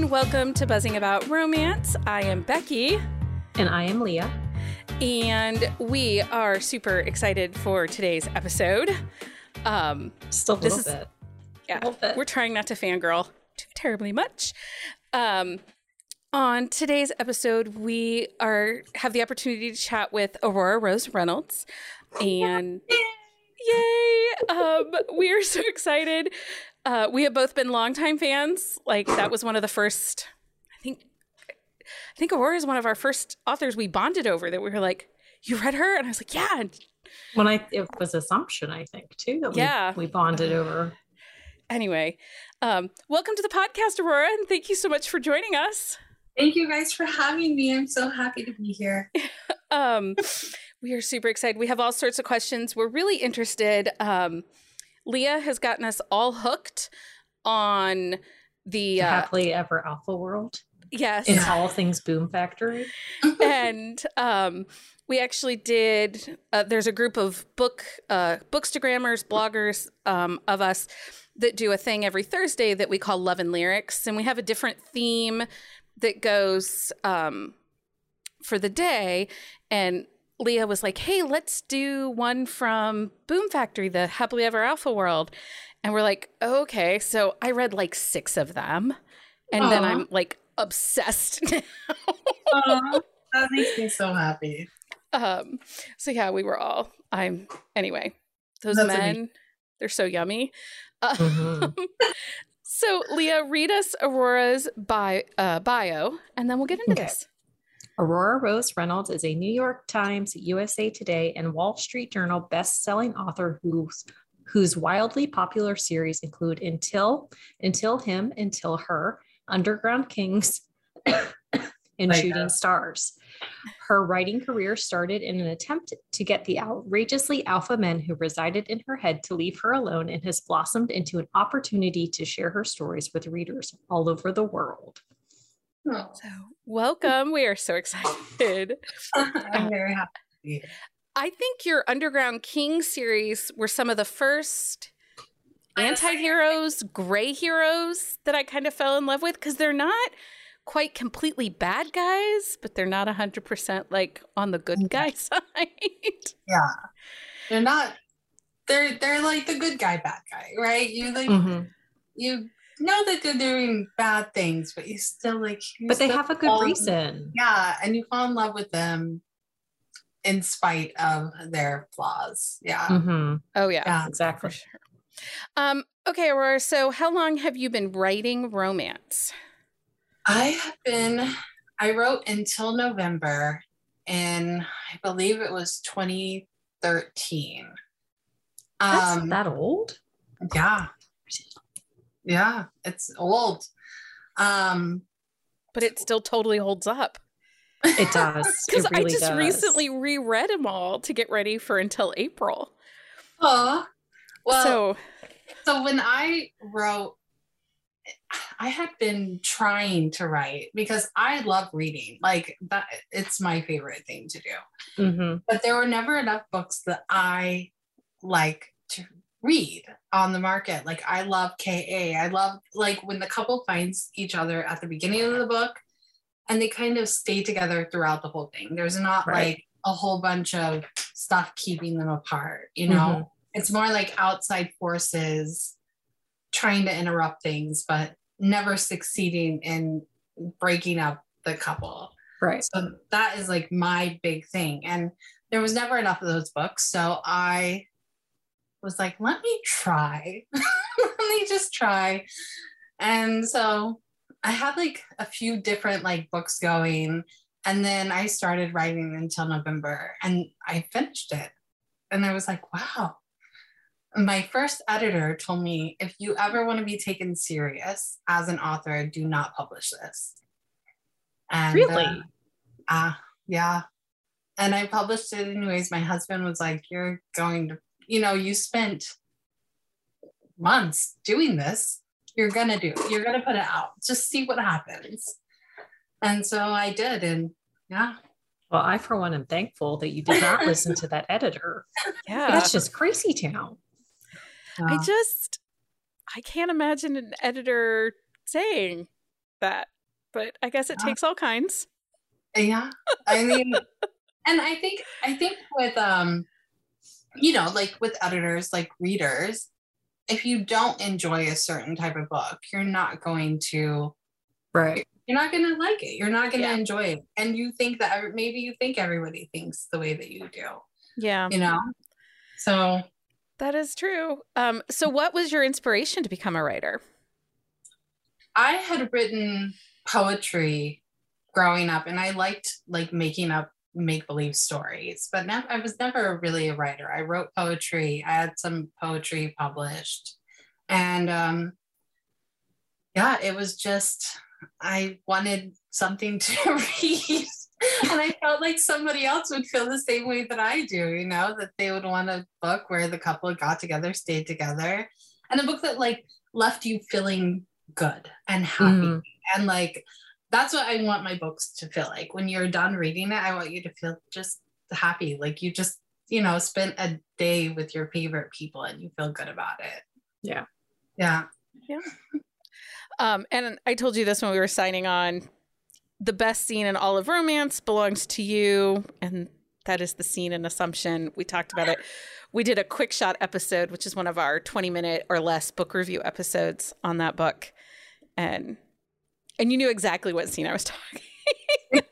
everyone. Welcome to Buzzing About Romance. I am Becky. And I am Leah. And we are super excited for today's episode. Um, Just a little bit. Yeah, bit. we're trying not to fangirl too terribly much. Um, on today's episode, we are have the opportunity to chat with Aurora Rose Reynolds, and yay! Um, we are so excited. Uh, we have both been longtime fans. Like that was one of the first. I think. I think Aurora is one of our first authors we bonded over. That we were like, "You read her?" And I was like, "Yeah." When I it was Assumption, I think too. That yeah, we, we bonded over. Anyway, um, welcome to the podcast, Aurora, and thank you so much for joining us. Thank you guys for having me. I'm so happy to be here. um, we are super excited. We have all sorts of questions. We're really interested. Um, Leah has gotten us all hooked on the uh, happily ever alpha world. Yes. In all things Boom Factory. and um, we actually did uh, there's a group of book uh, bookstagrammers, bloggers um, of us that do a thing every Thursday that we call Love and Lyrics. And we have a different theme that goes um, for the day. And Leah was like, hey, let's do one from Boom Factory, the Happily Ever Alpha World. And we're like, okay. So I read like six of them. And Aww. then I'm like obsessed now. That makes me so happy. Um, so yeah, we were all I'm anyway, those That's men, amazing. they're so yummy. mm-hmm. so Leah, read us Aurora's bio, uh, bio, and then we'll get into okay. this. Aurora Rose Reynolds is a New York Times, USA Today, and Wall Street Journal best-selling author whose whose wildly popular series include Until, Until Him, Until Her, Underground Kings, and Shooting Stars. Her writing career started in an attempt to get the outrageously alpha men who resided in her head to leave her alone and has blossomed into an opportunity to share her stories with readers all over the world. Oh. So, welcome. We are so excited. I'm very happy. I think your Underground King series were some of the first anti heroes, gray heroes that I kind of fell in love with because they're not quite completely bad guys, but they're not 100% like on the good guy side. Yeah. They're not, they're, they're like the good guy, bad guy, right? You like, mm-hmm. you know that they're doing bad things, but you still like. You but they have a good reason. Yeah, and you fall in love with them in spite of their flaws. Yeah. Mm-hmm. Oh yeah, yeah, exactly. Sure. Um, okay, Aurora. So, how long have you been writing romance? I have been. I wrote until November, and I believe it was 2013. That's um, that old? Yeah. Yeah, it's old. Um, but it still totally holds up. It does. Because really I just does. recently reread them all to get ready for until April. Oh, well. So, so when I wrote, I had been trying to write because I love reading. Like that, it's my favorite thing to do. Mm-hmm. But there were never enough books that I like to read on the market. Like I love KA. I love like when the couple finds each other at the beginning of the book and they kind of stay together throughout the whole thing. There's not right. like a whole bunch of stuff keeping them apart, you know? Mm-hmm. It's more like outside forces trying to interrupt things, but never succeeding in breaking up the couple. Right. So that is like my big thing. And there was never enough of those books. So I was like, let me try. let me just try. And so I had like a few different like books going. And then I started writing until November and I finished it. And I was like, wow. My first editor told me if you ever want to be taken serious as an author, do not publish this. And, really? Uh, uh, yeah. And I published it anyways. My husband was like, You're going to you know, you spent months doing this. You're gonna do it. You're gonna put it out. Just see what happens. And so I did, and yeah. Well, I for one am thankful that you did not listen to that editor. Yeah, that's just crazy town. I just I can't imagine an editor saying that. but I guess it yeah. takes all kinds. Yeah. I mean, and I think, I think with, um, you know, like with editors, like readers, if you don't enjoy a certain type of book, you're not going to, right. You're not going to like it. You're not going to yeah. enjoy it. And you think that maybe you think everybody thinks the way that you do. Yeah. You know? So that is true. Um, so what was your inspiration to become a writer? I had written poetry growing up and I liked like making up make believe stories, but now I was never really a writer. I wrote poetry, I had some poetry published, and um, yeah, it was just I wanted something to read. and I felt like somebody else would feel the same way that I do, you know, that they would want a book where the couple got together, stayed together, and a book that like left you feeling good and happy mm. and like that's what I want my books to feel like. When you're done reading it, I want you to feel just happy. Like you just, you know, spent a day with your favorite people and you feel good about it. Yeah. Yeah. Yeah. Um, and I told you this when we were signing on. The best scene in all of romance belongs to you. And that is the scene in Assumption. We talked about it. We did a quick shot episode, which is one of our 20 minute or less book review episodes on that book. And and you knew exactly what scene I was talking about.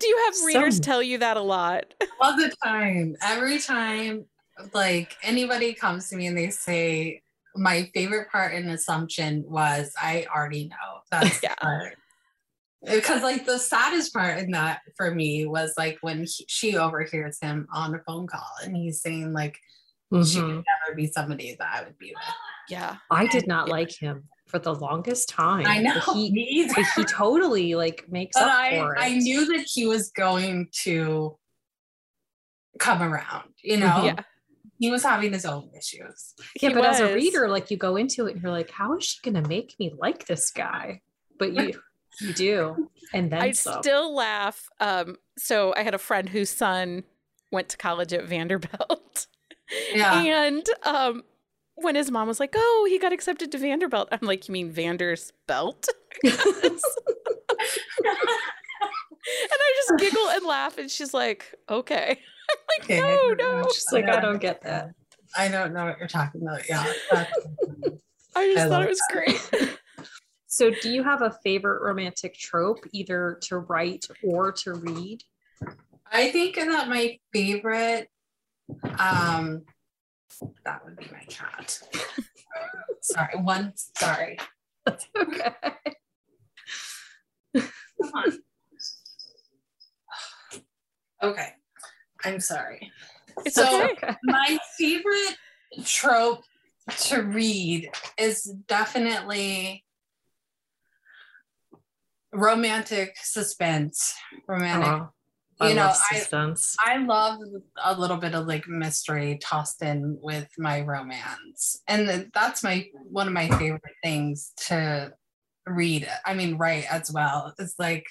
Do you have readers tell you that a lot? All the time. Every time, like anybody comes to me and they say, my favorite part in Assumption was I already know that's yeah. part. Because like the saddest part in that for me was like when he, she overhears him on a phone call and he's saying like mm-hmm. she would never be somebody that I would be with. Yeah. I did not like him for the longest time. I know. But he, but he totally like makes but up I, for it. I knew that he was going to come around, you know? Yeah. He was having his own issues. Yeah, he but was. as a reader, like you go into it and you're like, how is she gonna make me like this guy? But you you do. And then I so. still laugh. Um, so I had a friend whose son went to college at Vanderbilt. Yeah. And um when his mom was like, "Oh, he got accepted to Vanderbilt," I'm like, "You mean Vander's belt?" and I just giggle and laugh, and she's like, "Okay." I'm like, Okay. "No, no." She's like, I don't get that. I don't know what you're talking about. Yeah. I just I thought it was great. So do you have a favorite romantic trope, either to write or to read? I think that my favorite, um, that would be my cat. sorry, one. Sorry. That's okay. Come on. Okay, I'm sorry. It's So- okay. my favorite trope to read is definitely romantic suspense romantic Oh, I You know, love I- suspense. i love a little bit of like mystery tossed in with my romance and that's my one of my favorite things to read i mean write as well it's like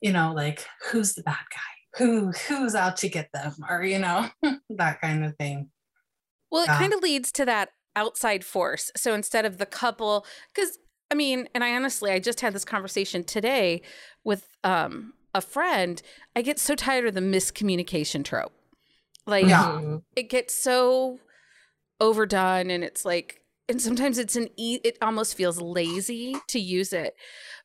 you know like who's the bad guy who who's out to get them or you know that kind of thing Well, it Yeah. kind of leads to that outside force. So instead of the couple, because I mean, and I honestly, I just had this conversation today with um, a friend. I get so tired of the miscommunication trope. Like, Yeah. It gets so overdone, and it's like, and sometimes it's an e- it almost feels lazy to use it.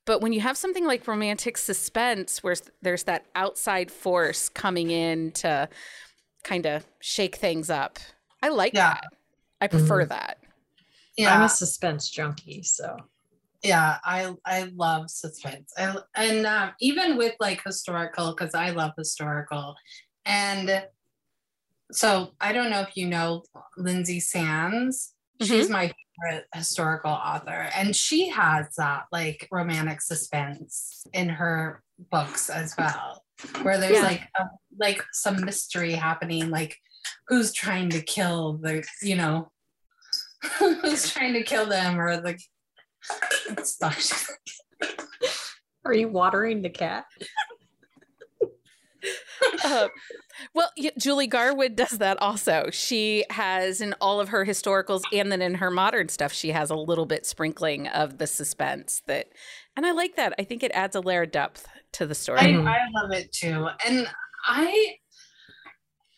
But when you have something like romantic suspense, where there's that outside force coming in to kind of shake things up, I like Yeah. that. I prefer mm-hmm. that. yeah I'm a suspense junkie, so yeah i i love suspense I, and um, even with like historical because i love historical and so i don't know if you know Lynsay Sands she's my favorite historical author and she has that like romantic suspense in her books as well where there's Yeah. like a, like some mystery happening like who's trying to kill the you know who's trying to kill them or the. Are you watering the cat? uh, well, Julie Garwood does that also. She has in all of her historicals and then in her modern stuff, she has a little bit sprinkling of the suspense that, and I like that. I think it adds a layer of depth to the story. I, I love it too. And I,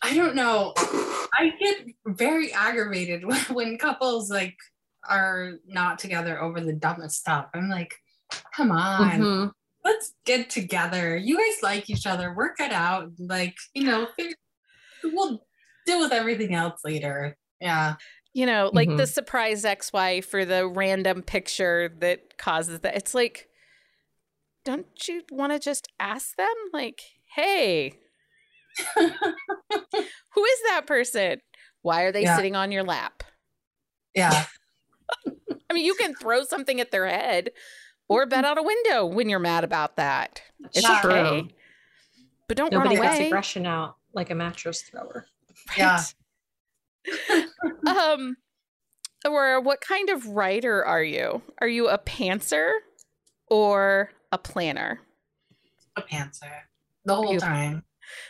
I don't know. I get very aggravated when, when couples like are not together over the dumbest stuff. I'm like, come on. Mm-hmm let's get together. You guys like each other. Work it out. Like, you know, we'll deal with everything else later. Yeah. You know, like mm-hmm. the surprise ex wife or the random picture that causes that. It's like, don't you want to just ask them? Like, hey, who is that person? Why are they yeah. sitting on your lap? Yeah. I mean, you can throw something at their head, or bet out a window when you're mad about that. It's True. okay. But don't Nobody run away. gets aggression out like a mattress thrower. Right? Yeah. um, Aurora, what kind of writer are you? Are you a pantser or a planner? A pantser the whole time.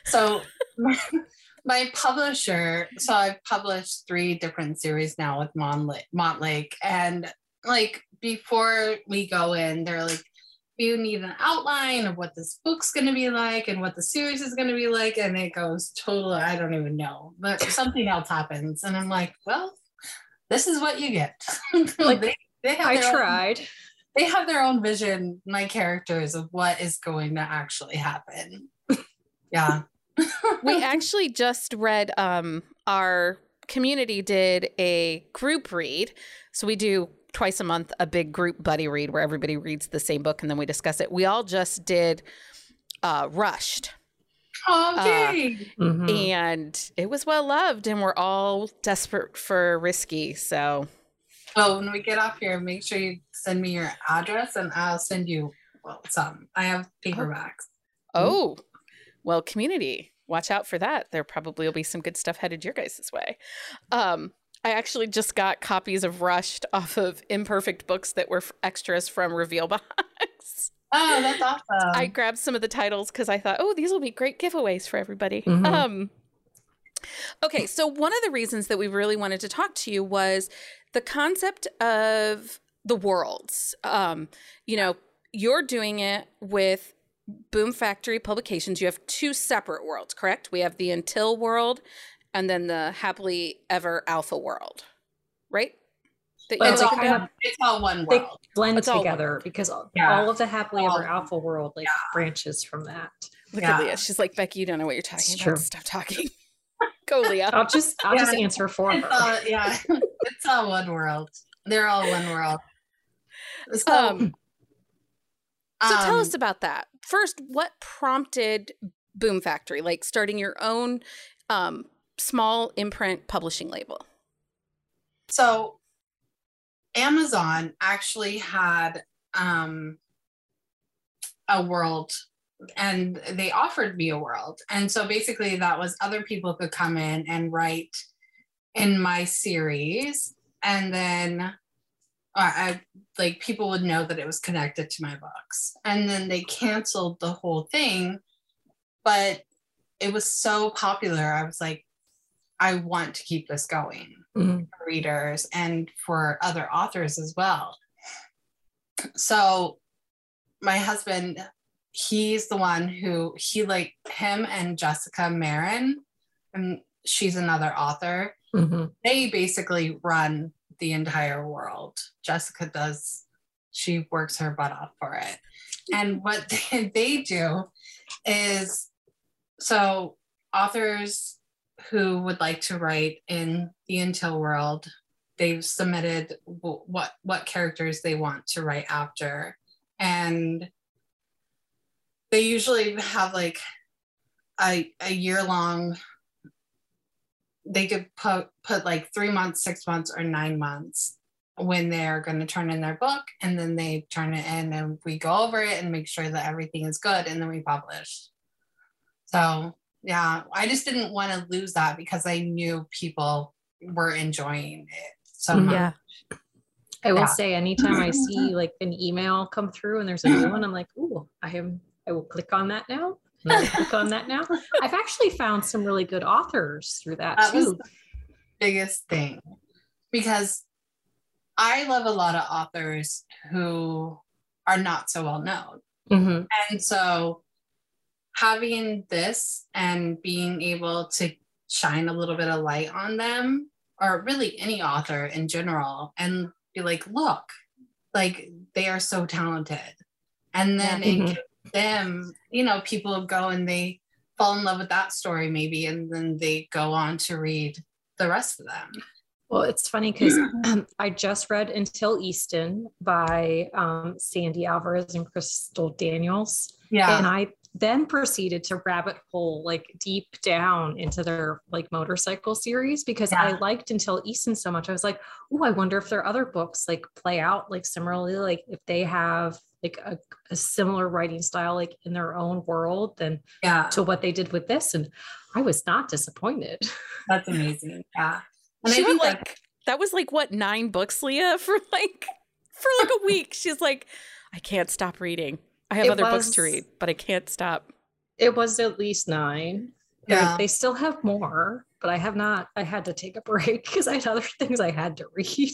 So my, my, publisher, so I've published three different series now with Montlake, and like before we go in, they're like, you need an outline of what this book's going to be like and what the series is going to be like. And it goes totally, I don't even know, but something else happens. And I'm like, well, this is what you get. like they, they have I tried. Own, they have their own vision, my characters, of what is going to actually happen. yeah. We actually just read um our community did a group read. So we do twice a month a big group buddy read where everybody reads the same book and then we discuss it. We all just did uh, Rushed. Okay. Uh, mm-hmm. And it was well loved, and we're all desperate for Risky. So, oh, when we get off here, make sure you send me your address, and I'll send you well some. I have paperbacks. Oh, well, community, watch out for that. There probably will be some good stuff headed your guys' way. Um, I actually just got copies of Rushed off of imperfect books that were extras from Reveal Box. Oh, that's awesome. I grabbed some of the titles because I thought, oh, these will be great giveaways for everybody. Mm-hmm. Um, okay, so one of the reasons that we really wanted to talk to you was the concept of the worlds. Um, you know, you're doing it with Boom Factory Publications. You have two separate worlds, correct? We have the Until world and then the happily ever alpha world, right? it's, all, kind of, it's all one world. They blend it's together because yeah. all of the happily ever alpha world like yeah. branches from that. Look yeah. at Leah. She's like, Becky, you don't know what you're talking it's about. True. Stop talking. Go, Leah. I'll just I'll just answer for her. All, yeah, it's all one world. They're all one world. So, um, so tell us um, about that. First, what prompted Boom Factory, like starting your own um, small imprint publishing label? So, Amazon actually had um, a world and they offered me a world. And so basically, that was other people could come in and write in my series. And then uh, I like people would know that it was connected to my books. And then they canceled the whole thing. But it was so popular. I was like, I want to keep this going mm-hmm. for readers and for other authors as well. So my husband, he's the one who he like him and Jessica Marin, and she's another author. Mm-hmm. They basically run the entire world. Jessica does, she works her butt off for it. And what they, they do is so authors who would like to write in the Until world. They've submitted w- what what characters they want to write after, and they usually have like a, a year long. They could put put like three months, six months, or nine months when they're going to turn in their book, and then they turn it in, and we go over it and make sure that everything is good, and then we publish. So yeah i just didn't want to lose that because i knew people were enjoying it so mm-hmm. much yeah i will yeah. say anytime i see like an email come through and there's a new one i'm like ooh i am i will click on that now click on that now. I've actually found some really good authors through that, that too. biggest thing because I love a lot of authors who are not so well known. Mm-hmm. And so having this and being able to shine a little bit of light on them, or really any author in general, and be like, look, like they are so talented. And then mm-hmm. Them, you know, people go and they fall in love with that story maybe, and then they go on to read the rest of them. Well, it's funny because um, I just read Until Easton by um, Sandy Alvarez and Crystal Daniels. Yeah. And I then proceeded to rabbit hole like deep down into their like motorcycle series because yeah. I liked Until Easton so much. I was like, oh, I wonder if their other books like play out like similarly, like if they have like a, a similar writing style like in their own world than yeah. to what they did with this. And I was not disappointed. That's amazing. Yeah. And she I think like that, that was like what nine books, Leah, for like for like a week. She's like, I can't stop reading. I have it other was, books to read, but I can't stop. It was at least nine. Yeah. They still have more, but I have not. I had to take a break because I had other things I had to read.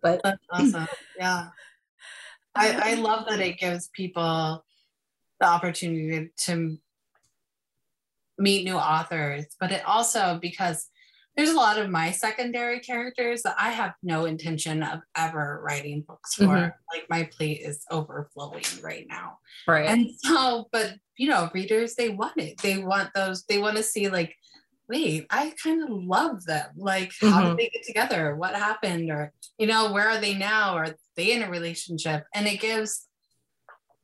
But that's awesome. Yeah. I, I love that it gives people the opportunity to meet new authors, but it also because there's a lot of my secondary characters that I have no intention of ever writing books for. Mm-hmm. Like my plate is overflowing right now. Right. And so, but you know, readers, they want it. They want those, they want to see like, wait, I kind of love them. Like, mm-hmm. how did mm-hmm. they get together? What happened? Or, you know, where are they now? Are they in a relationship? And it gives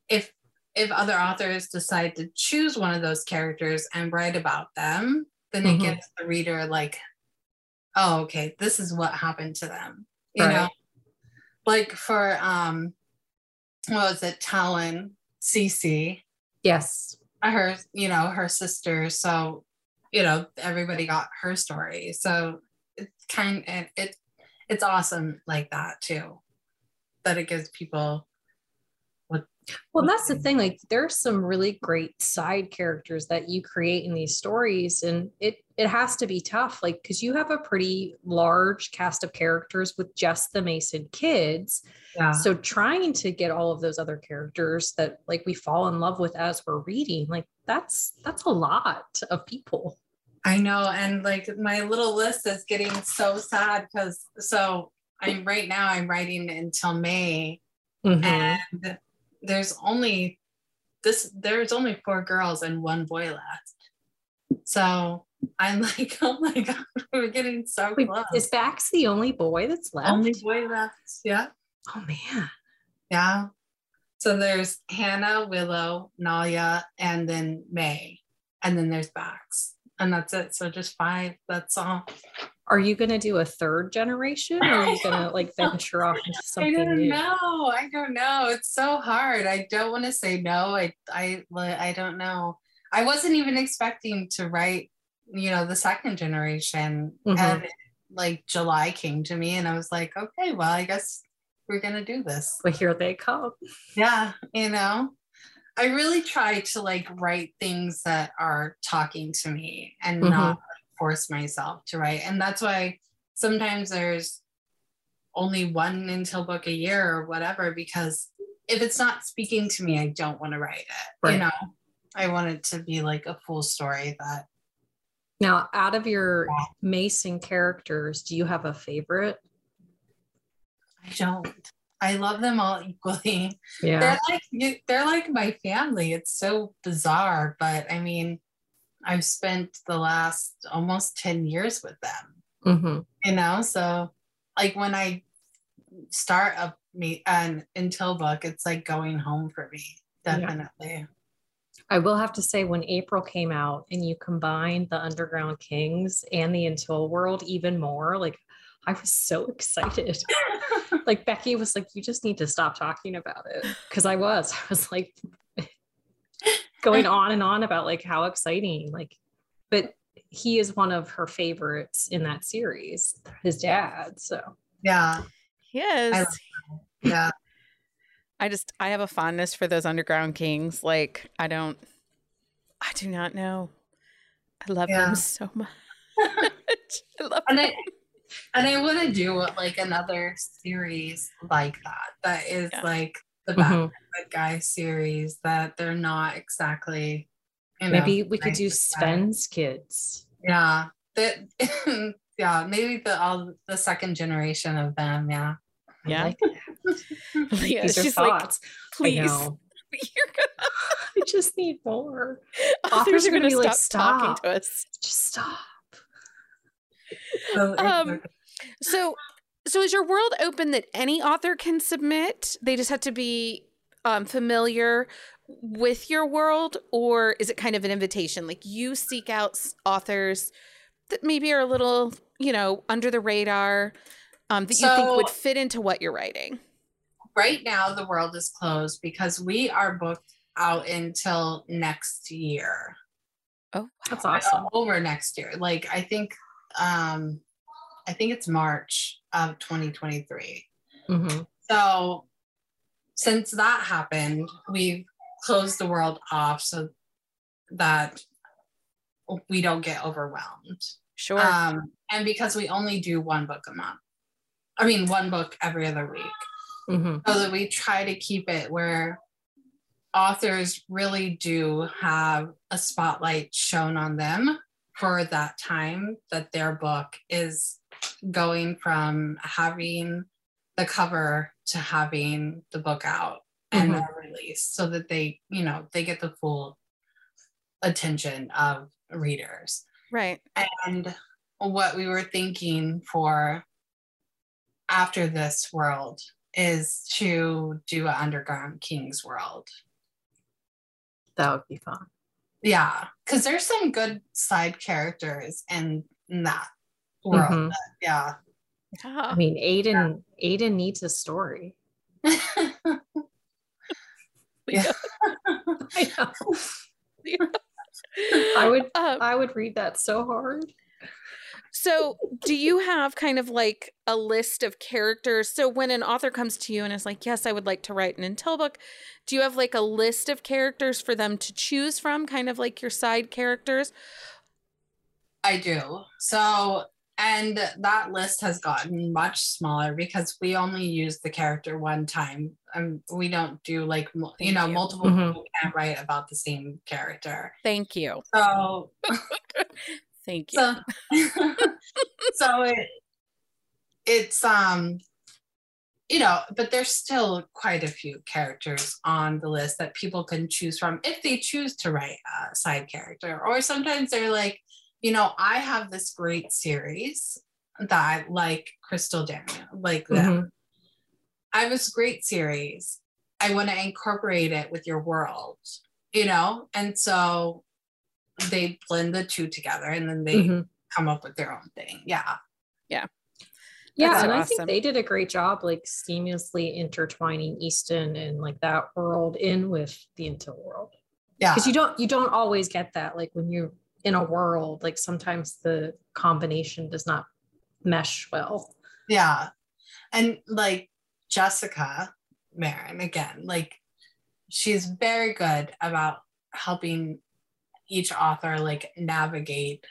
if if other authors decide to choose one of those characters and write about them, then mm-hmm. it gives the reader like oh, okay, this is what happened to them. You right. know, like for um, what was it, Talon, Cece? Yes. Her, you know, her sister. So, you know, everybody got her story. So it's kind of it it's awesome like that too. That it gives people what well, that's the thing. Like, there's some really great side characters that you create in these stories, and it it has to be tough, like because you have a pretty large cast of characters with just the Mason kids. Yeah. So trying to get all of those other characters that like we fall in love with as we're reading, like that's that's a lot of people. I know, and like my little list is getting so sad because so I'm right now I'm writing until May, mm-hmm. and there's only this there's only four girls and one boy left. So I'm like, oh my god, we're getting so Wait, close. Is Bax the only boy that's left? Only boy left. Yeah. Oh man. Yeah. So there's Hannah, Willow, Nalia, and then May. And then there's Bax. And that's it. So just five. That's all are you going to do a third generation or are you going to like venture off into something I don't new? know. I don't know. It's so hard. I don't want to say no. I, I, I don't know. I wasn't even expecting to write, you know, the second generation. Mm-hmm. And like July came to me and I was like, okay, well, I guess we're going to do this. But here they come. Yeah. You know, I really try to like write things that are talking to me and mm-hmm. not force myself to write. And that's why sometimes there's only one until book a year or whatever, because if it's not speaking to me, I don't want to write it. Right. You know, I want it to be like a full story that. Now, out of your. Mason characters, do you have a favorite? I don't. I love them all equally. Yeah. They're like they're like my family. It's so bizarre, but I mean, I've spent the last almost 10 years with them. Mm-hmm. You know, so like when I start a me an until book, it's like going home for me, definitely. Yeah. I will have to say, when April came out and you combined the Underground Kings and the Until world even more, like I was so excited. like Becky was like, "You just need to stop talking about it," because I was. I was like, going on and on about like how exciting like but he is one of her favorites in that series his dad so yeah he is yeah i just i have a fondness for those underground kings like i don't I do not know. I love yeah. them so much. I love and them. I, and I want to do like another series like that. That is yeah. like the bad mm-hmm. guy series that they're not exactly. You know, maybe we could do Sven's kids. Yeah, that. yeah, maybe the all the second generation of them. Yeah. Yeah. Like yeah These she's thoughts. like, please. You're gonna. I just need more. Authors, are gonna, gonna stop, like, stop talking to us. Just stop. um, so so is your world open that any author can submit? They just have to be um, familiar with your world, or is it kind of an invitation? Like you seek out authors that maybe are a little, you know, under the radar, um, that so, you think would fit into what you're writing. Right now, the world is closed because we are booked out until next year. Oh, that's awesome. Over next year, like I think um, I think it's March of 2023. Mm-hmm. So since that happened, we've closed the world off so that we don't get overwhelmed. Sure. Um, and because we only do one book a month, I mean, one book every other week. Mm-hmm. So that we try to keep it where authors really do have a spotlight shown on them for that time that their book is going from having the cover to having the book out and mm-hmm. release so that they you know they get the full attention of readers. Right. And what we were thinking for after this world is to do an underground king's world. That would be fun yeah, because there's some good side characters in, in that world. Mm-hmm. yeah. yeah. I mean, Aiden yeah. Aiden needs a story. yeah. I, yeah. I would um, I would read that so hard. So, do you have kind of like a list of characters? So, when an author comes to you and is like, Yes, I would like to write an Until book, do you have like a list of characters for them to choose from, kind of like your side characters? I do. So, and that list has gotten much smaller because we only use the character one time. Um, we don't do like, you Thank know, you. multiple mm-hmm. people can't write about the same character. Thank you. So, Thank you. So, so it, it's um you know, but there's still quite a few characters on the list that people can choose from if they choose to write a side character. Or sometimes they're like, you know, I have this great series that I like Crystal Daniel, like them. Mm-hmm. I have this great series. I want to incorporate it with your world, you know? And so they blend the two together and then they mm-hmm. Come up with their own thing. Yeah. Yeah. Yeah, That's and awesome. I think they did a great job like seamlessly intertwining Easton and like that world in with the Until world. Yeah. Because you don't you don't always get that. Like when you're in a world, like sometimes the combination does not mesh well. Yeah. And like Jessica Marin, again, like she's very good about helping each author like navigate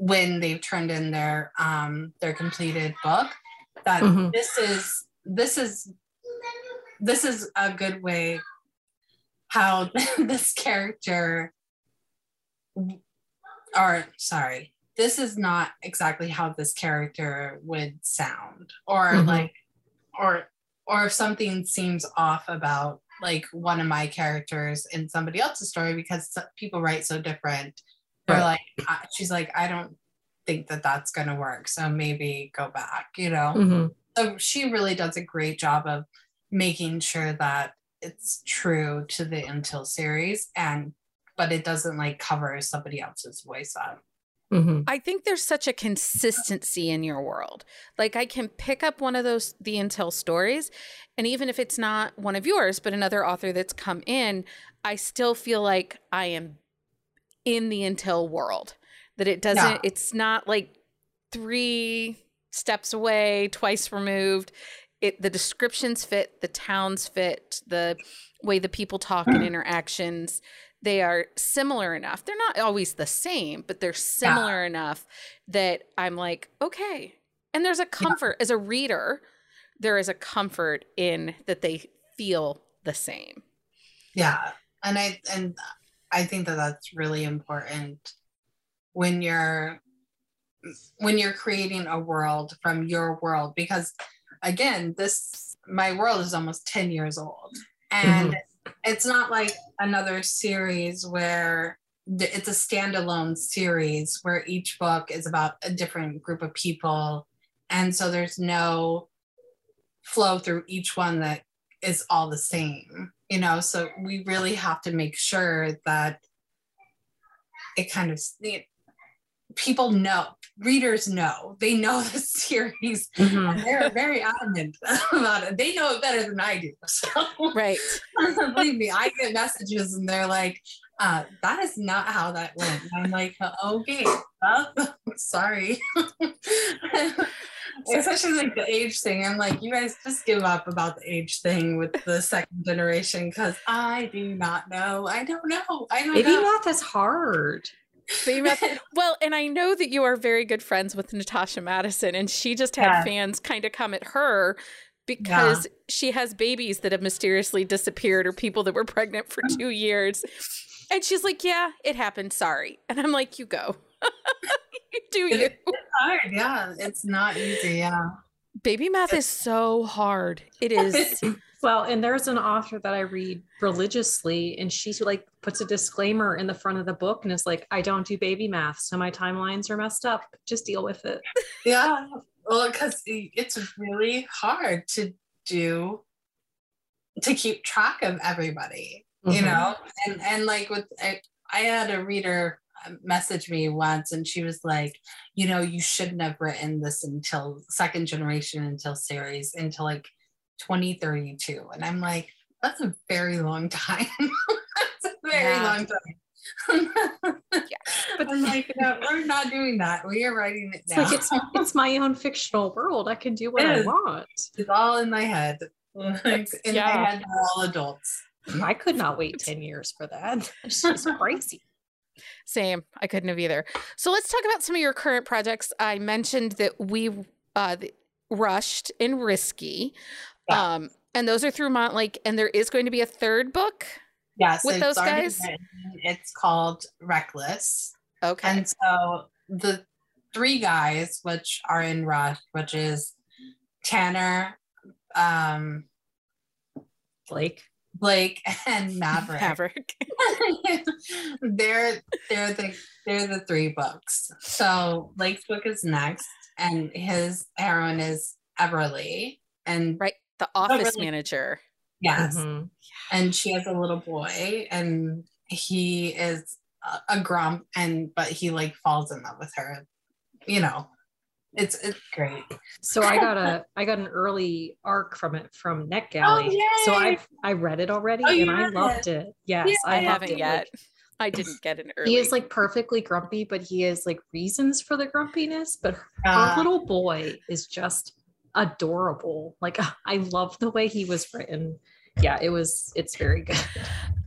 when they've turned in their um their completed book that mm-hmm. this is this is this is a good way how this character or sorry this is not exactly how this character would sound or mm-hmm. like or or if something seems off about like one of my characters in somebody else's story because people write so different. They're right. like, she's like, I don't think that that's going to work. So maybe go back, you know? Mm-hmm. So she really does a great job of making sure that it's true to the Until series and, but it doesn't like cover somebody else's voice up. Mm-hmm. I think there's such a consistency in your world. Like I can pick up one of those the Until stories, and even if it's not one of yours, but another author that's come in, I still feel like I am in the Until world. That it doesn't. Yeah. It's not like three steps away, twice removed. It the descriptions fit, the towns fit, the way the people talk and mm. interactions they are similar enough. They're not always the same, but they're similar yeah. enough that I'm like, okay. And there's a comfort yeah. as a reader, there is a comfort in that they feel the same. Yeah. And I and I think that that's really important when you're when you're creating a world from your world because again this my world is almost 10 years old and mm-hmm. it's not like another series where it's a standalone series where each book is about a different group of people and so there's no flow through each one that is all the same you know? So we really have to make sure that it kind of people know readers know they know the series mm-hmm. they're very adamant about it. They know it better than i do so right. believe me i get messages and they're like uh, that is not how that went. I'm like okay well, sorry especially like the age thing i'm like you guys just give up about the age thing with the second generation because i do not know i don't know i don't baby know. math is hard well, and I know that you are very good friends with Natasha Madison, and she just had yeah. fans kind of come at her because yeah. she has babies that have mysteriously disappeared or people that were pregnant for mm. two years. And she's like, Yeah, it happened. Sorry. And I'm like, You go. you do you. It's hard. Yeah. It's not easy. Yeah. Baby math is so hard. It is. Well, and there's an author that I read religiously, and she like puts a disclaimer in the front of the book and is like, I don't do baby math, so my timelines are messed up. Just deal with it. Yeah. Well, because it's really hard to do to keep track of everybody, mm-hmm. you know? And and like with I, I had a reader message me once and she was like, you know, you shouldn't have written this until second generation until series until like 2032. And I'm like, that's a very long time. that's a very yeah. long time. yeah. But I'm like, no, we're not doing that. We are writing it down. It's, like it's, it's my own fictional world. I can do what I want. It's all in my head. Like, in yeah. my head, we're all adults. I could not wait 10 years for that. It's just crazy. Same. I couldn't have either. So let's talk about some of your current projects. I mentioned that we uh, rushed and risky. Yeah. Um, and those are through Montlake, and there is going to be a third book. Yes, with those guys. Written. It's called Reckless. Okay. And so the three guys, which are in Rush, which is Tanner, um, Blake, Blake, and Maverick. Maverick. they're they're the they're the three books. So Blake's book is next, and his heroine is Everly, and right the office really, manager. Yes. Mm-hmm. And she has a little boy and he is a, a grump and but he like falls in love with her. You know, it's it's great. So I got a I got an early arc from it from NetGalley. Oh, so I I read it already oh, and I loved it. it. Yes, yeah, I, I haven't yet. Like, I didn't get an early. He is like perfectly grumpy, but he has like reasons for the grumpiness. But her uh, little boy is just adorable. Like I love the way he was written. Yeah, it was. It's very good.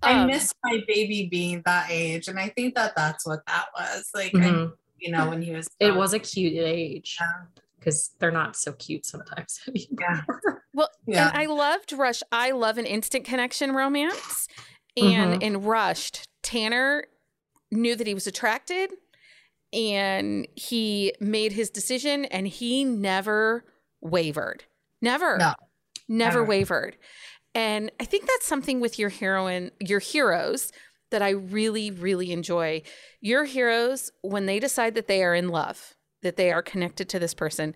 I um, miss my baby being that age, and I think that that's what that was. Like, mm-hmm. I, you know, when he was. It was a cute age. Because they're not so cute sometimes anymore. Yeah. Well, yeah. and I loved Rush. I love an instant connection romance. And mm-hmm. in Rushed, Tanner knew that he was attracted and he made his decision and he never wavered. Never. No. Never Never. wavered. And I think that's something with your heroine, your heroes that I really, really enjoy. Your heroes, when they decide that they are in love, that they are connected to this person,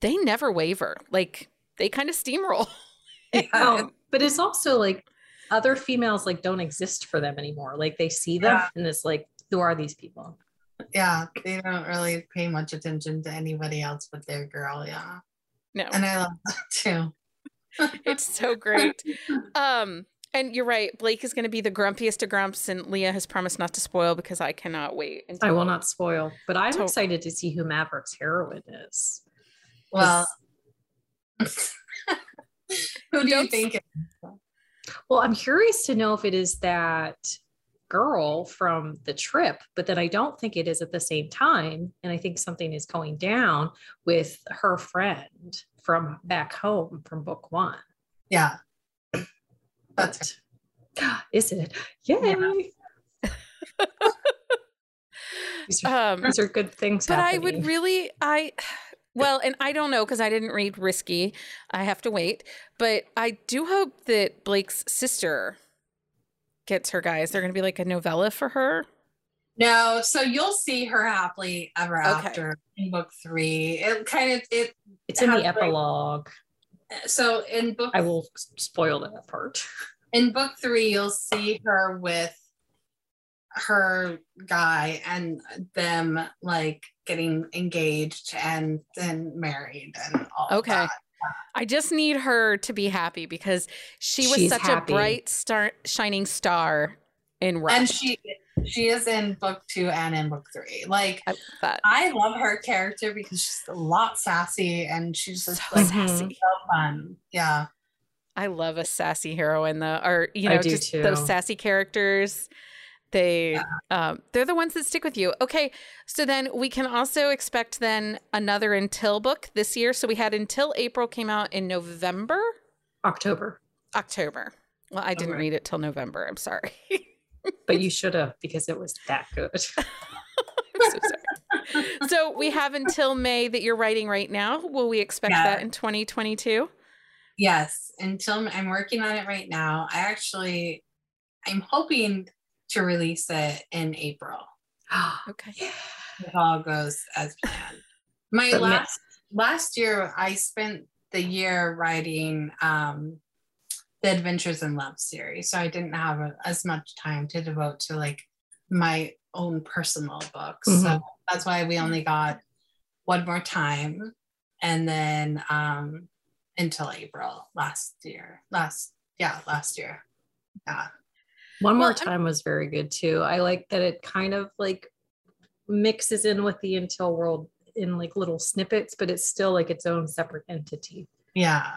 they never waver. Like they kind of steamroll. yeah. but it's also like other females like don't exist for them anymore. Like they see them yeah. and it's like, who are these people? Yeah, they don't really pay much attention to anybody else but their girl. Yeah. No. And I love that too. it's so great. Um, and you're right. Blake is going to be the grumpiest of grumps, and Leah has promised not to spoil because I cannot wait. Until I will not spoil, but I'm to- excited to see who Maverick's heroine is. Well, who do you think? Well, I'm curious to know if it is that girl from the trip, but then I don't think it is at the same time. And I think something is going down with her friend from back home from book one. Yeah. That's is it? Yay. Yeah. these, are, um, these are good things. But happening. I would really, I, well, and I don't know because I didn't read Risky. I have to wait. But I do hope that Blake's sister gets her guys. They're going to be like a novella for her. No, so you'll see her happily ever okay. after in book three. It kind of it. It's in the epilogue. Like, so in book, I will spoil that part. In book three, you'll see her with her guy and them like getting engaged and then married and all. Okay. That. I just need her to be happy because she was She's such happy. a bright star shining star in Rust. And she she is in book two and in book three. Like I, I love her character because she's a lot sassy and she's just so like sassy. so fun. Yeah. I love a sassy heroine though. Or you know, just too. those sassy characters. They yeah. um, they're the ones that stick with you. Okay, so then we can also expect then another Until book this year. So we had Until April came out in November, October, October. Well, I didn't read it till November. I'm sorry. but you should have because it was that good. so, so we have until May that you're writing right now. Will we expect yeah. that in 2022? Yes, until I'm working on it right now. I actually, I'm hoping to release it in April. okay. If all goes as planned. My but last last year, I spent the year writing um, the Adventures in Love series, so I didn't have a, as much time to devote to like my own personal books. Mm-hmm. So that's why we only got one more time, and then um, until April last year. Last yeah, last year. Yeah. One More Time was very good too. I like that it kind of like mixes in with the Until world in like little snippets, but it's still like its own separate entity. Yeah.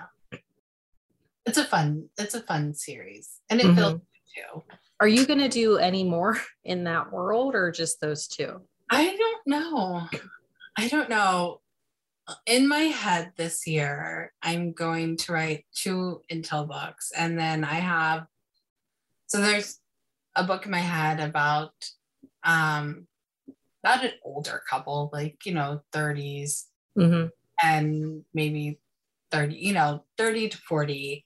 It's a fun, it's a fun series. And it mm-hmm. feels too. Are you gonna do any more in that world or just those two? I don't know. I don't know. In my head this year, I'm going to write two Until books, and then I have so there's a book in my head about um not an older couple, like you know, 30s mm-hmm. and maybe 30, you know, 30 to 40.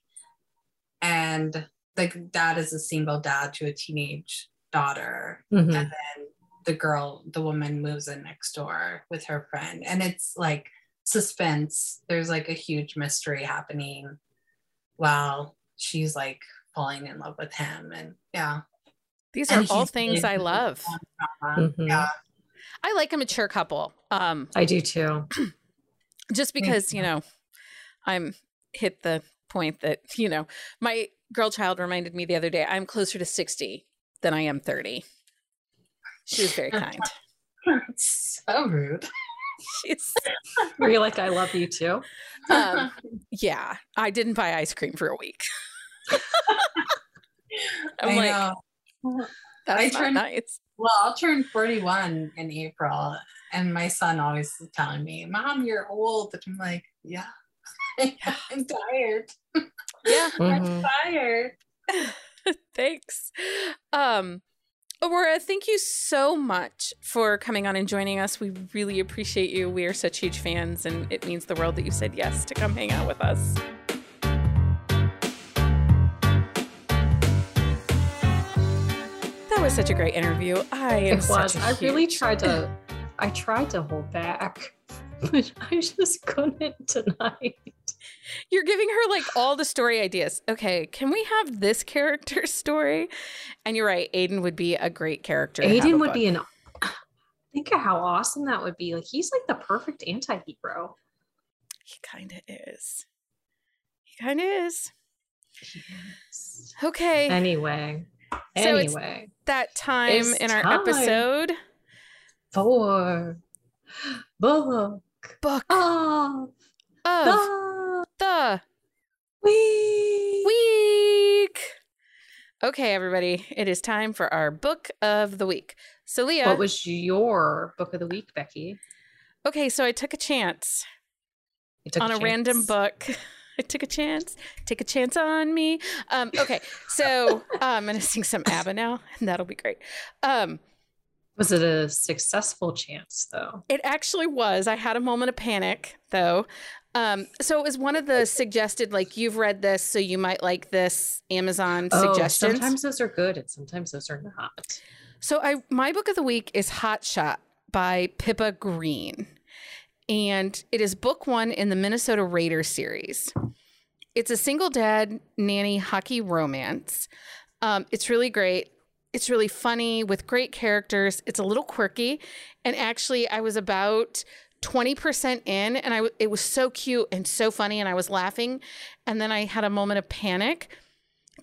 And the dad is a single dad to a teenage daughter. Mm-hmm. And then the girl, the woman moves in next door with her friend. And it's like suspense. There's like a huge mystery happening while she's like falling in love with him and yeah these are all things i love mm-hmm. yeah i like a mature couple um i do too just because you know i'm hit the point that you know my girl child reminded me the other day i'm closer to 60 than i am 30 she was very kind so rude She's were you like i love you too um, yeah i didn't buy ice cream for a week I'm I like, know. that's I turned, nice. Well, I'll turn 41 in April, and my son always is telling me, "Mom, you're old." And I'm like, "Yeah, I'm tired. Yeah, I'm mm-hmm. tired." Thanks. Um, Aurora, thank you so much for coming on and joining us. We really appreciate you. We are such huge fans, and it means the world that you said yes to come hang out with us. That was such a great interview. I am it was. I really tried to. I tried to hold back, but I just couldn't tonight. You're giving her like all the story ideas. Okay, can we have this character story? And you're right, Aiden would be a great character. Aiden would book. be an. Think of how awesome that would be. Like he's like the perfect anti-hero. He kind of is. He kind of is. Okay. Anyway. So anyway, that time in our time episode for book book of, of the, the week. week. Okay, everybody, it is time for our book of the week. So, Leah. What was your book of the week, Becky? Okay, so I took a chance on a, a random book. I took a chance. Take a chance on me. Um, okay, so uh, I'm gonna sing some ABBA now, and that'll be great. Um, was it a successful chance, though? It actually was. I had a moment of panic, though. Um, so it was one of the suggested, like you've read this, so you might like this Amazon oh, suggestions. Sometimes those are good, and sometimes those are not. So I, my book of the week is Hot Shot by Pippa Green and it is book one in the Minnesota Raiders series. It's a single dad nanny hockey romance. Um, it's really great. It's really funny with great characters. It's a little quirky, and actually, I was about 20% in and I it was so cute and so funny and I was laughing and then I had a moment of panic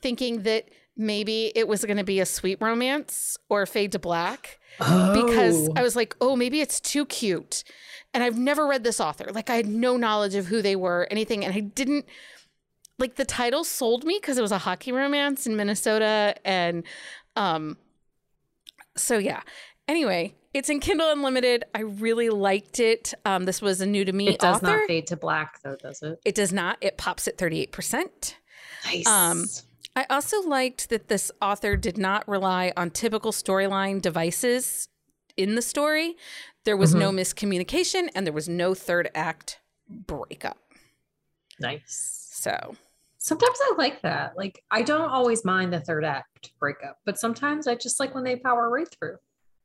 thinking that maybe it was going to be a sweet romance or fade to black oh. because I was like, "Oh, maybe it's too cute." and I've never read this author. Like I had no knowledge of who they were, anything, and I didn't like the title sold me because it was a hockey romance in Minnesota, and um, so yeah. Anyway, it's in Kindle Unlimited. I really liked it. Um, this was a new to me. It does author. not fade to black, though, does it? It does not. It pops at thirty eight percent. Nice. Um, I also liked that this author did not rely on typical storyline devices in the story. There was mm-hmm. no miscommunication and there was no third act breakup. Nice. So sometimes I like that. Like I don't always mind the third act breakup, but sometimes I just like when they power right through.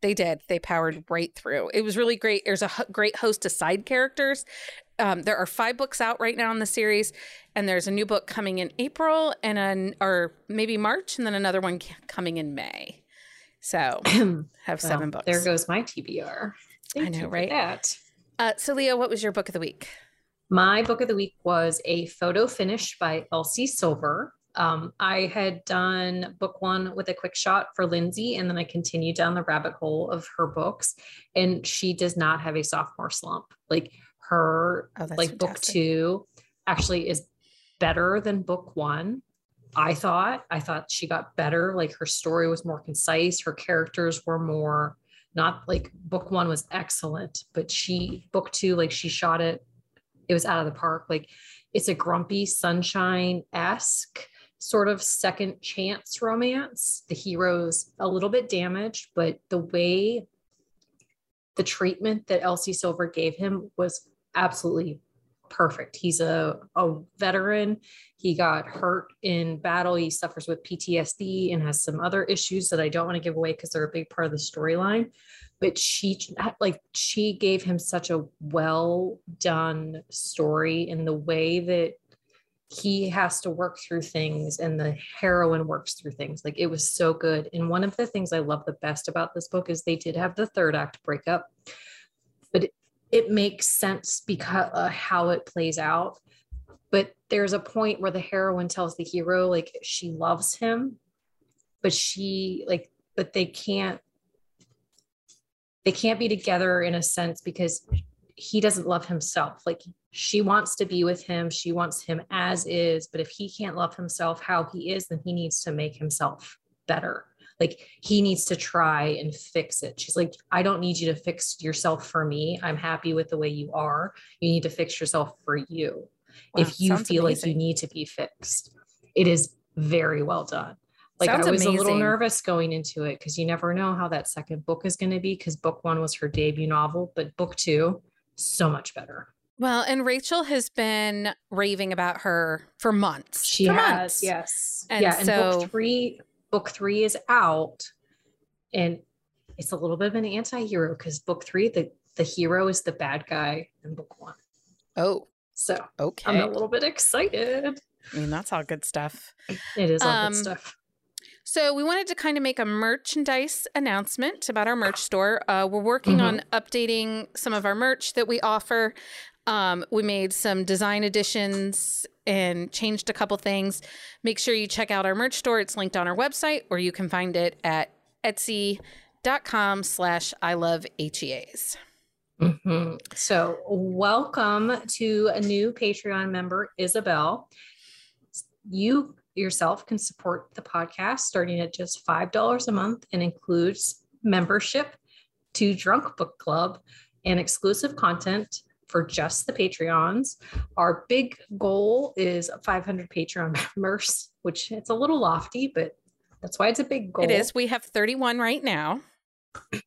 They did. They powered right through. It was really great. There's a great host of side characters. Um, there are five books out right now in the series, and there's a new book coming in April and an or maybe March, and then another one coming in May. So have seven well, books. There goes my TBR. Thank I know, right? Uh, so, Leah, what was your book of the week? My book of the week was a photo finish by Elsie Silver. Um, I had done book one with a quick shot for Lindsay, and then I continued down the rabbit hole of her books. And she does not have a sophomore slump. Like her, oh, like fantastic. book two actually is better than book one. I thought. I thought she got better. Like her story was more concise. Her characters were more not like book one was excellent, but she book two, like she shot it, it was out of the park. Like it's a grumpy sunshine esque sort of second chance romance. The hero's a little bit damaged, but the way the treatment that Elsie Silver gave him was absolutely perfect. He's a, a veteran. He got hurt in battle. He suffers with PTSD and has some other issues that I don't want to give away because they're a big part of the storyline. But she like she gave him such a well done story in the way that he has to work through things and the heroine works through things. Like it was so good. And one of the things I love the best about this book is they did have the third act breakup, but it, makes sense because uh, how it plays out. But there's a point where the heroine tells the hero like she loves him but she like but they can't they can't be together in a sense because he doesn't love himself. Like she wants to be with him. She wants him as is. But if he can't love himself how he is then he needs to make himself better like he needs to try and fix it she's like i don't need you to fix yourself for me i'm happy with the way you are you need to fix yourself for you wow, if you feel amazing. like you need to be fixed it is very well done like sounds i was amazing. a little nervous going into it because you never know how that second book is going to be because book one was her debut novel but book two so much better well, and Rachel has been raving about her for months. She for has, months. yes. And yeah, and so, book three book three is out. And it's a little bit of an anti-hero because book three the the hero is the bad guy in book one. Oh, so okay i'm a little bit excited. I mean that's all good stuff. It is all um, good stuff so we wanted to kind of make a merchandise announcement about our merch store. Uh, we're working mm-hmm. on updating some of our merch that we offer. Um, we made some design additions and changed a couple things. Make sure you check out our merch store. It's linked on our website, or you can find it at etsy.com slash I love HEAs. Mm-hmm. So, welcome to a new Patreon member, Isabel. You yourself can support the podcast starting at just $5 a month and includes membership to Drunk Book Club and exclusive content for just the Patreons. Our big goal is 500 Patreon members, which it's a little lofty, but that's why it's a big goal. It is. We have 31 right now.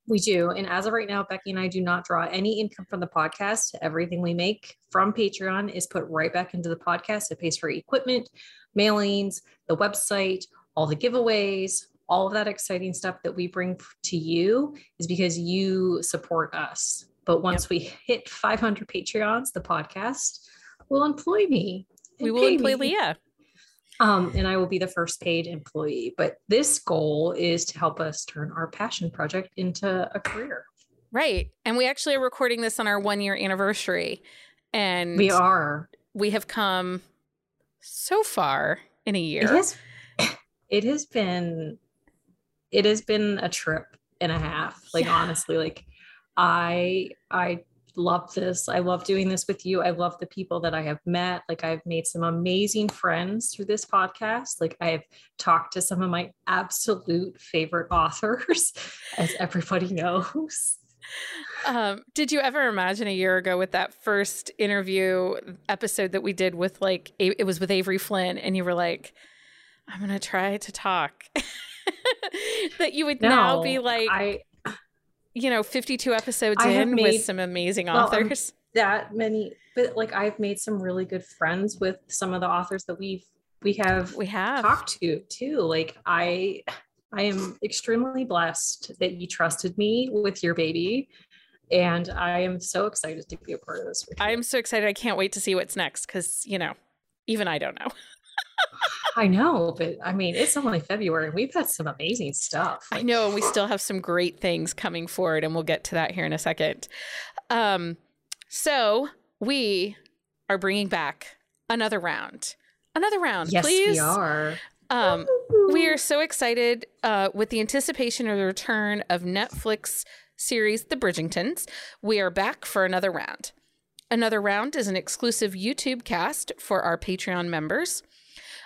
We do. And as of right now, Becky and I do not draw any income from the podcast. Everything we make from Patreon is put right back into the podcast. It pays for equipment, mailings, the website, all the giveaways, all of that exciting stuff that we bring to you is because you support us. But once yep. we hit 500 Patreons, the podcast will employ me. We will employ me. Leah. Um, and I will be the first paid employee. But this goal is to help us turn our passion project into a career. Right. And we actually are recording this on our one year anniversary. And we are. We have come so far in a year. It has, it has been it has been a trip and a half. Like yeah. honestly, like I I love this. I love doing this with you. I love the people that I have met. Like I've made some amazing friends through this podcast. Like I have talked to some of my absolute favorite authors, as everybody knows. Um, did you ever imagine a year ago with that first interview episode that we did with like it was with Avery Flynn, and you were like, "I'm gonna try to talk," that you would no, now be like, I you know, 52 episodes in made, with some amazing well, um, authors. Um, that many, but like I've made some really good friends with some of the authors that we've we have we have talked to too. Like I I am extremely blessed that you trusted me with your baby. And I am so excited to be a part of this. I am so excited. I can't wait to see what's next because, you know, even I don't know. I know, but I mean, it's only February. We've had some amazing stuff. I know, and we still have some great things coming forward, and we'll get to that here in a second. Um, so we are bringing back another round, another round. Yes, please. we are. Um, we are so excited uh, with the anticipation of the return of Netflix series The Bridgertons. We are back for another round. Another round is an exclusive YouTube cast for our Patreon members.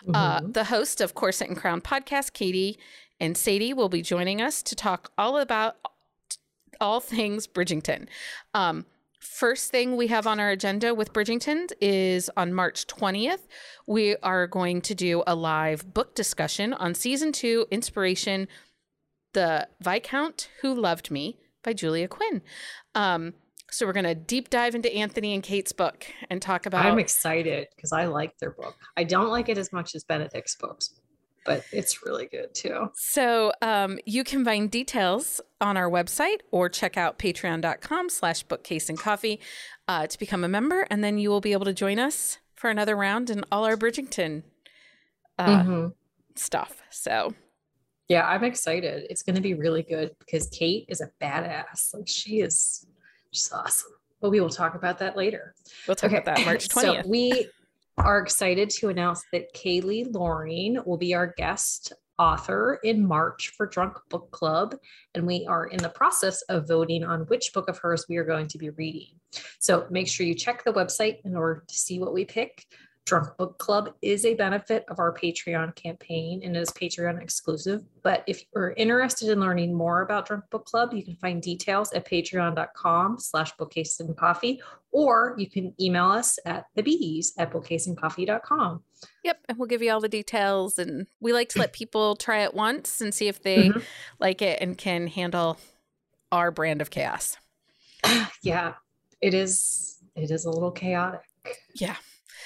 Uh, mm-hmm. Uh, the host of Corset and Crown podcast, Katie and Sadie, will be joining us to talk all about all things Bridgerton. Um, first thing we have on our agenda with Bridgerton is on March 20th. We are going to do a live book discussion on season two, Inspiration, The Viscount Who Loved Me by Julia Quinn. Um, so we're going to deep dive into Anthony and Kate's book and talk about. I'm excited because I like their book. I don't like it as much as Benedict's books, but it's really good too. So um, you can find details on our website or check out patreon.com slash bookcase and coffee uh, to become a member. And then you will be able to join us for another round in all our Bridgerton uh, mm-hmm. stuff. So yeah, I'm excited. It's going to be really good because Kate is a badass. Like she is She's awesome. But we will talk about that later. We'll talk okay. about that March 20th. So we are excited to announce that Kayley Loring will be our guest author in March for Drunk Book Club. And we are in the process of voting on which book of hers we are going to be reading. So make sure you check the website in order to see what we pick. Drunk Book Club is a benefit of our Patreon campaign and is Patreon exclusive. But if you're interested in learning more about Drunk Book Club, you can find details at patreon.com slash bookcase and coffee, or you can email us at the bees at bookcaseandcoffee.com. Yep. And we'll give you all the details. And we like to let people try it once and see if they mm-hmm. like it and can handle our brand of chaos. Yeah. It is it is a little chaotic. Yeah.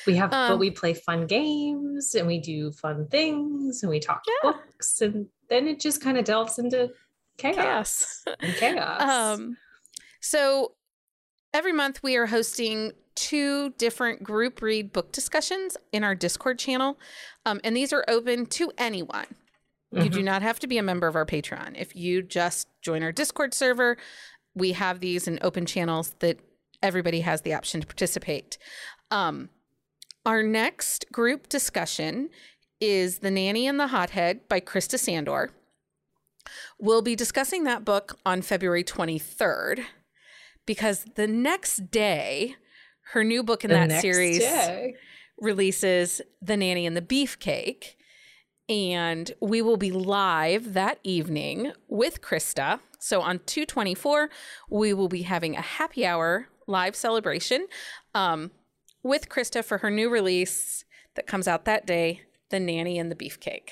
We have, um, but we play fun games and we do fun things and we talk yeah. books, and then it just kind of delves into chaos. Chaos. and chaos. Um, so every month we are hosting two different group read book discussions in our Discord channel, um, and these are open to anyone. You mm-hmm. do not have to be a member of our Patreon. If you just join our Discord server, we have these in open channels that everybody has the option to participate. Um, our next group discussion is The Nanny and the Hothead by Krista Sandor. We'll be discussing that book on February 23rd because the next day, her new book in the that series day. releases The Nanny and the Beefcake. and we will be live that evening with Krista. So on 224, we will be having a happy hour live celebration um, with Krista for her new release that comes out that day, The Nanny and the Beefcake.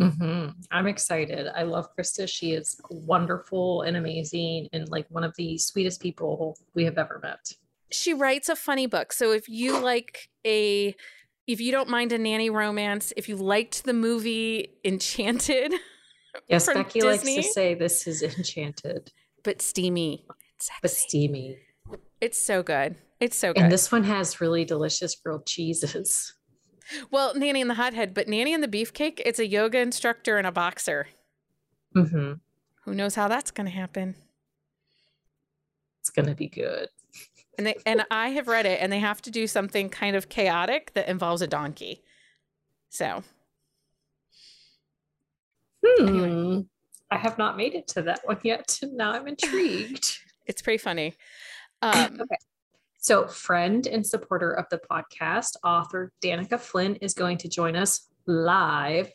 Mm-hmm. I'm excited. I love Krista. She is wonderful and amazing and like one of the sweetest people we have ever met. She writes a funny book. So if you like a if you don't mind a nanny romance, if you liked the movie Enchanted. Yes, Becky Disney, likes to say this is enchanted. But steamy. But steamy. It's so good. It's so good. And this one has really delicious grilled cheeses. Well, Nanny and the Hothead, but Nanny and the Beefcake, it's a yoga instructor and a boxer. Mm-hmm. Who knows how that's going to happen? It's going to be good. And they and I have read it, and they have to do something kind of chaotic that involves a donkey. So, hmm. Anyway. I have not made it to that one yet. Now I'm intrigued. it's pretty funny. Um, okay. So, friend and supporter of the podcast, author Danica Flynn, is going to join us live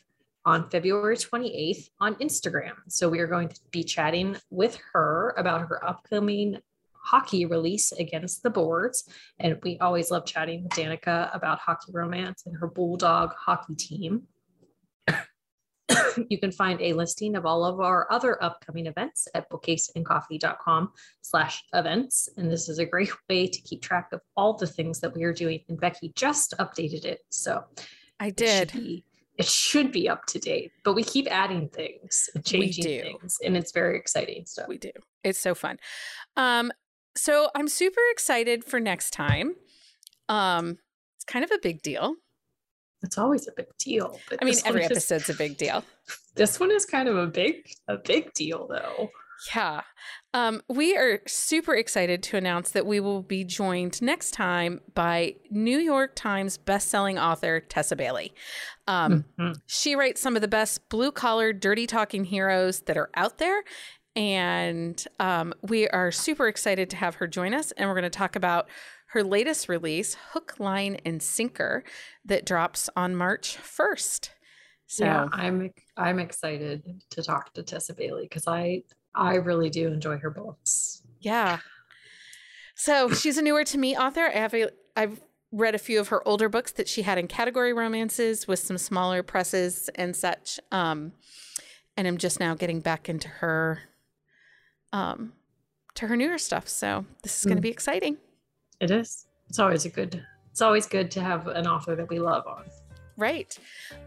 on February 28th on Instagram. So, we are going to be chatting with her about her upcoming hockey release against the boards. And we always love chatting with Danica about hockey romance and her Bulldog hockey team. you can find a listing of all of our other upcoming events at bookcaseandcoffee.com slash events. And this is a great way to keep track of all the things that we are doing. And Becky just updated it. So I did. It should be, it should be up to date, but we keep adding things changing things. And it's very exciting stuff. We do. It's so fun. Um, so I'm super excited for next time. Um, it's kind of a big deal. It's always a big deal. I mean, every episode's a big deal. This one is kind of a big, a big deal, though. Yeah. Um, we are super excited to announce that we will be joined next time by New York Times bestselling author Tessa Bailey. Um, mm-hmm. She writes some of the best blue collar, dirty talking heroes that are out there. And um, we are super excited to have her join us. And we're going to talk about her latest release, Hook, Line, and Sinker, that drops on March 1st. So yeah, I'm I'm excited to talk to Tessa Bailey because I I really do enjoy her books. Yeah. So she's a newer to me author. I have a, I've read a few of her older books that she had in category romances with some smaller presses and such. Um, and I'm just now getting back into her um, to her newer stuff. So this is going to mm. be exciting. It is. It's always a good. It's always good to have an author that we love on. Right.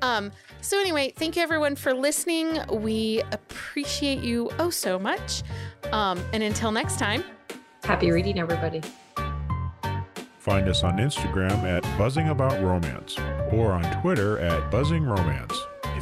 Um, so anyway, thank you everyone for listening. We appreciate you oh so much. Um, and until next time, happy reading, everybody. Find us on Instagram at Buzzing About Romance or on Twitter at Buzzing Romance.